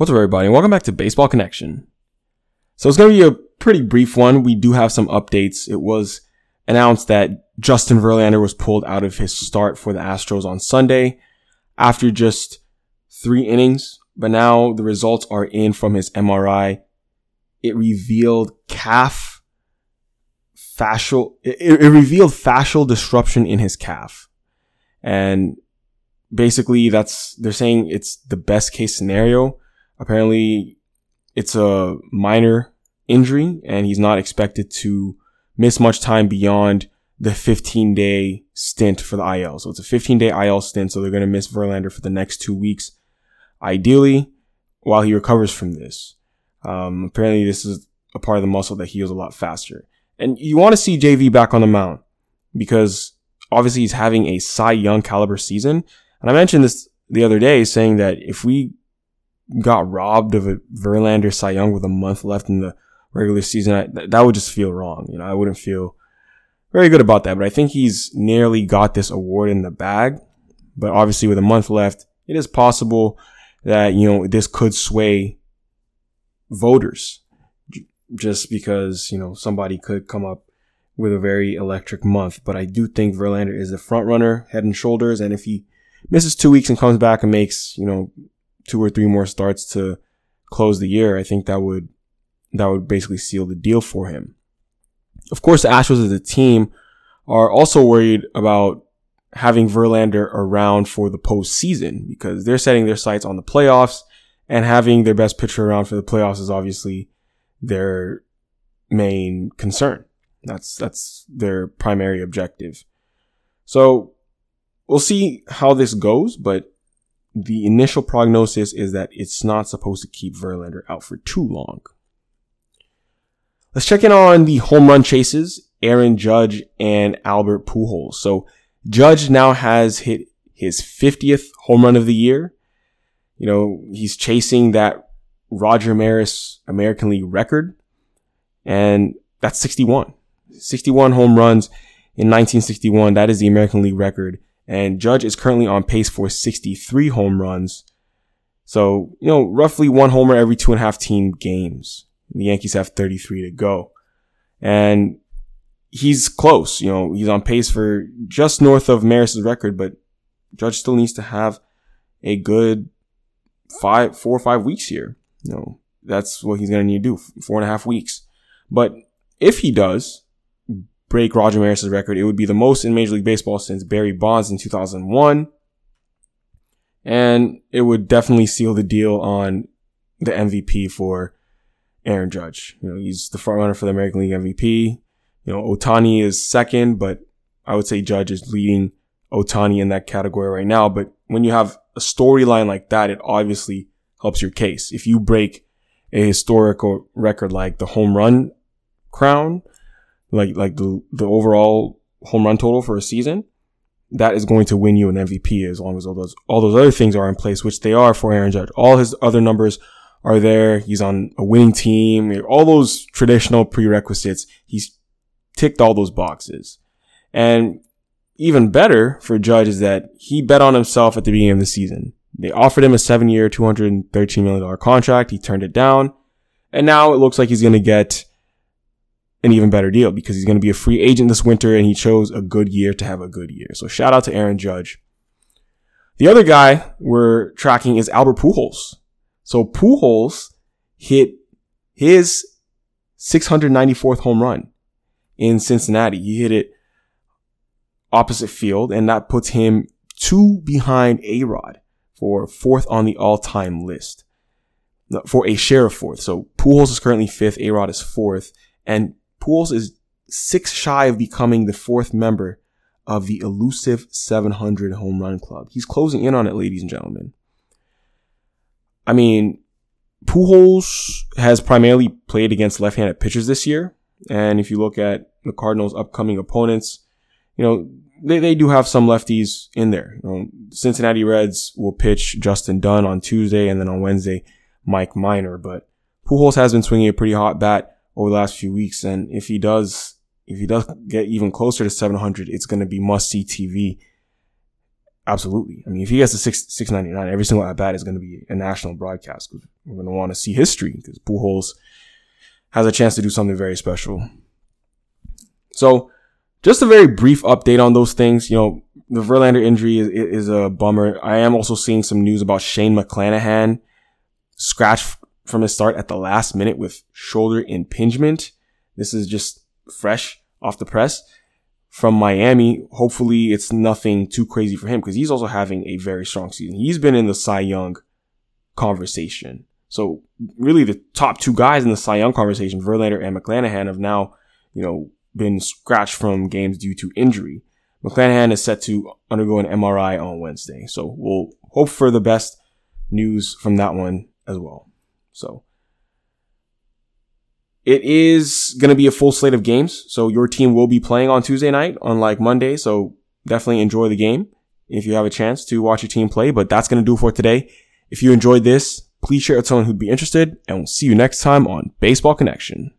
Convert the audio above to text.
What's up, everybody? Welcome back to Baseball Connection. So it's going to be a pretty brief one. We do have some updates. It was announced that Justin Verlander was pulled out of his start for the Astros on Sunday after just three innings, but now the results are in from his MRI. It revealed calf fascial, it, it revealed fascial disruption in his calf. And basically that's, they're saying it's the best case scenario Apparently, it's a minor injury and he's not expected to miss much time beyond the 15 day stint for the IL. So it's a 15 day IL stint. So they're going to miss Verlander for the next two weeks, ideally, while he recovers from this. Um, apparently, this is a part of the muscle that heals a lot faster. And you want to see JV back on the mound because obviously he's having a Cy Young caliber season. And I mentioned this the other day saying that if we got robbed of a Verlander Cy Young with a month left in the regular season, I, that would just feel wrong. You know, I wouldn't feel very good about that. But I think he's nearly got this award in the bag. But obviously, with a month left, it is possible that you know this could sway voters, just because you know somebody could come up with a very electric month. But I do think Verlander is the front runner, head and shoulders. And if he misses two weeks and comes back and makes you know two or three more starts to close the year, I think that would that would basically seal the deal for him. Of course, the Astros as a team are also worried about having Verlander around for the postseason because they're setting their sights on the playoffs and having their best pitcher around for the playoffs is obviously their main concern. That's that's their primary objective. So we'll see how this goes, but the initial prognosis is that it's not supposed to keep Verlander out for too long. Let's check in on the home run chases, Aaron Judge and Albert Pujols. So Judge now has hit his 50th home run of the year. You know, he's chasing that Roger Maris American League record. And that's 61. 61 home runs in 1961. That is the American League record. And Judge is currently on pace for 63 home runs. So, you know, roughly one homer every two and a half team games. The Yankees have 33 to go. And he's close. You know, he's on pace for just north of Maris's record, but Judge still needs to have a good five, four or five weeks here. You know, that's what he's going to need to do. Four and a half weeks. But if he does, break Roger Maris's record. It would be the most in Major League Baseball since Barry Bonds in 2001. And it would definitely seal the deal on the MVP for Aaron Judge. You know, he's the front runner for the American League MVP. You know, Ohtani is second, but I would say Judge is leading Ohtani in that category right now. But when you have a storyline like that, it obviously helps your case. If you break a historical record like the home run crown, like like the the overall home run total for a season, that is going to win you an MVP as long as all those all those other things are in place, which they are for Aaron Judge. All his other numbers are there. He's on a winning team. All those traditional prerequisites. He's ticked all those boxes. And even better for Judge is that he bet on himself at the beginning of the season. They offered him a seven year, $213 million contract. He turned it down. And now it looks like he's going to get an even better deal because he's going to be a free agent this winter and he chose a good year to have a good year. So shout out to Aaron Judge. The other guy we're tracking is Albert Pujols. So Pujols hit his 694th home run in Cincinnati. He hit it opposite field and that puts him two behind A-Rod for fourth on the all-time list for a share of fourth. So Pujols is currently fifth, A-Rod is fourth, and Pujols is six shy of becoming the fourth member of the elusive 700 home run club. He's closing in on it, ladies and gentlemen. I mean, Pujols has primarily played against left-handed pitchers this year. And if you look at the Cardinals' upcoming opponents, you know, they, they do have some lefties in there. You know, Cincinnati Reds will pitch Justin Dunn on Tuesday and then on Wednesday, Mike Minor. But Pujols has been swinging a pretty hot bat over the last few weeks. And if he does, if he does get even closer to 700, it's going to be must see TV. Absolutely. I mean, if he gets to six, 699, every single at bat is going to be a national broadcast. because we're going to want to see history because Pujols has a chance to do something very special. So just a very brief update on those things. You know, the Verlander injury is, is a bummer. I am also seeing some news about Shane McClanahan scratched from his start at the last minute with shoulder impingement. This is just fresh off the press from Miami. Hopefully it's nothing too crazy for him because he's also having a very strong season. He's been in the Cy Young conversation. So really the top two guys in the Cy Young conversation, Verlander and McClanahan have now, you know, been scratched from games due to injury. McClanahan is set to undergo an MRI on Wednesday. So we'll hope for the best news from that one as well. So it is going to be a full slate of games. So your team will be playing on Tuesday night, unlike Monday. So definitely enjoy the game if you have a chance to watch your team play. But that's going to do for today. If you enjoyed this, please share it with someone who'd be interested and we'll see you next time on Baseball Connection.